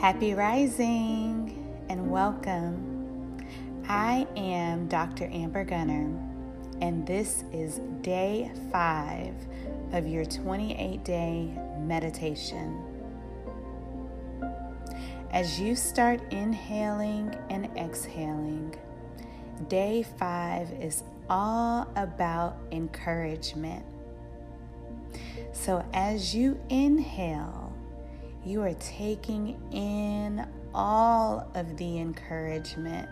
Happy Rising and welcome. I am Dr. Amber Gunner, and this is day five of your 28 day meditation. As you start inhaling and exhaling, day five is all about encouragement. So as you inhale, you are taking in all of the encouragement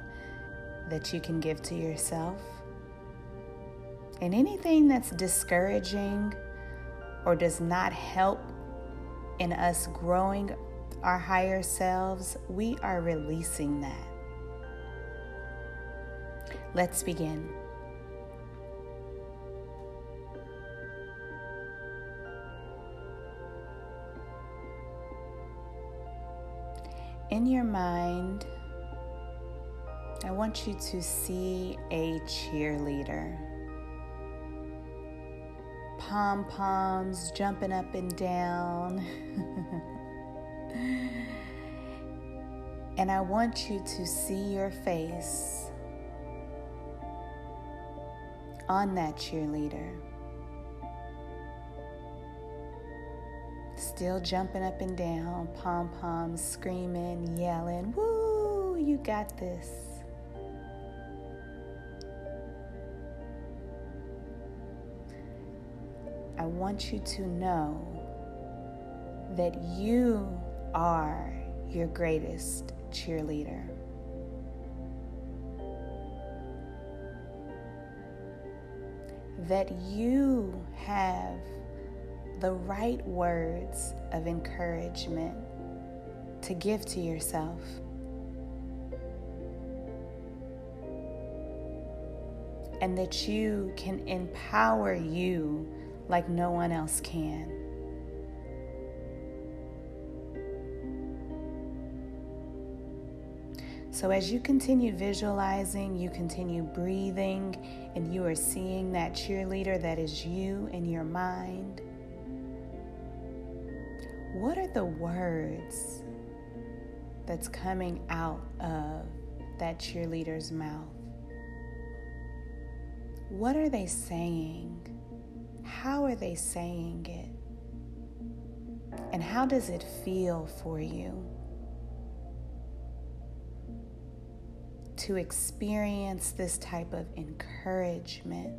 that you can give to yourself. And anything that's discouraging or does not help in us growing our higher selves, we are releasing that. Let's begin. In your mind, I want you to see a cheerleader. Pom poms jumping up and down. and I want you to see your face on that cheerleader. Still jumping up and down, pom poms, screaming, yelling, Woo, you got this. I want you to know that you are your greatest cheerleader. That you have the right words of encouragement to give to yourself. And that you can empower you like no one else can. So, as you continue visualizing, you continue breathing, and you are seeing that cheerleader that is you in your mind what are the words that's coming out of that cheerleader's mouth? What are they saying? How are they saying it? And how does it feel for you to experience this type of encouragement?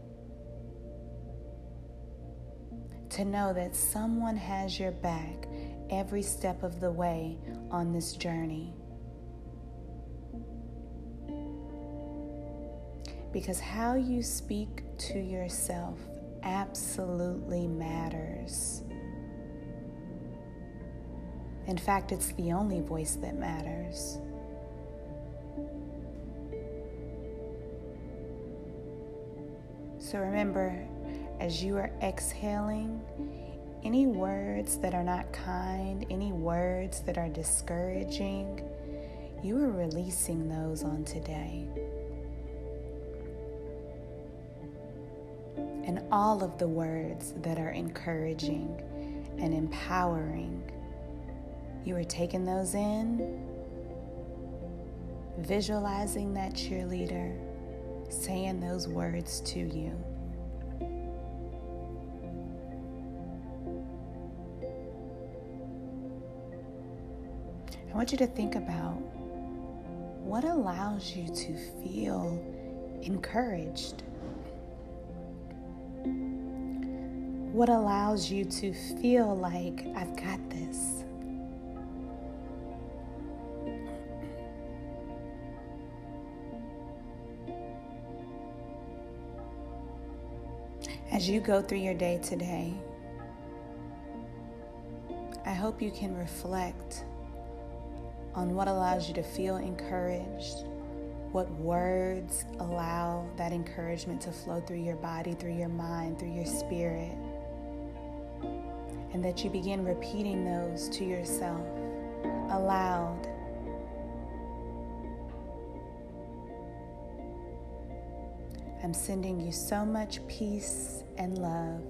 To know that someone has your back every step of the way on this journey. Because how you speak to yourself absolutely matters. In fact, it's the only voice that matters. So remember, as you are exhaling, any words that are not kind, any words that are discouraging, you are releasing those on today. And all of the words that are encouraging and empowering, you are taking those in, visualizing that cheerleader, saying those words to you. I want you to think about what allows you to feel encouraged. What allows you to feel like, I've got this. As you go through your day today, I hope you can reflect on what allows you to feel encouraged, what words allow that encouragement to flow through your body, through your mind, through your spirit, and that you begin repeating those to yourself aloud. I'm sending you so much peace and love.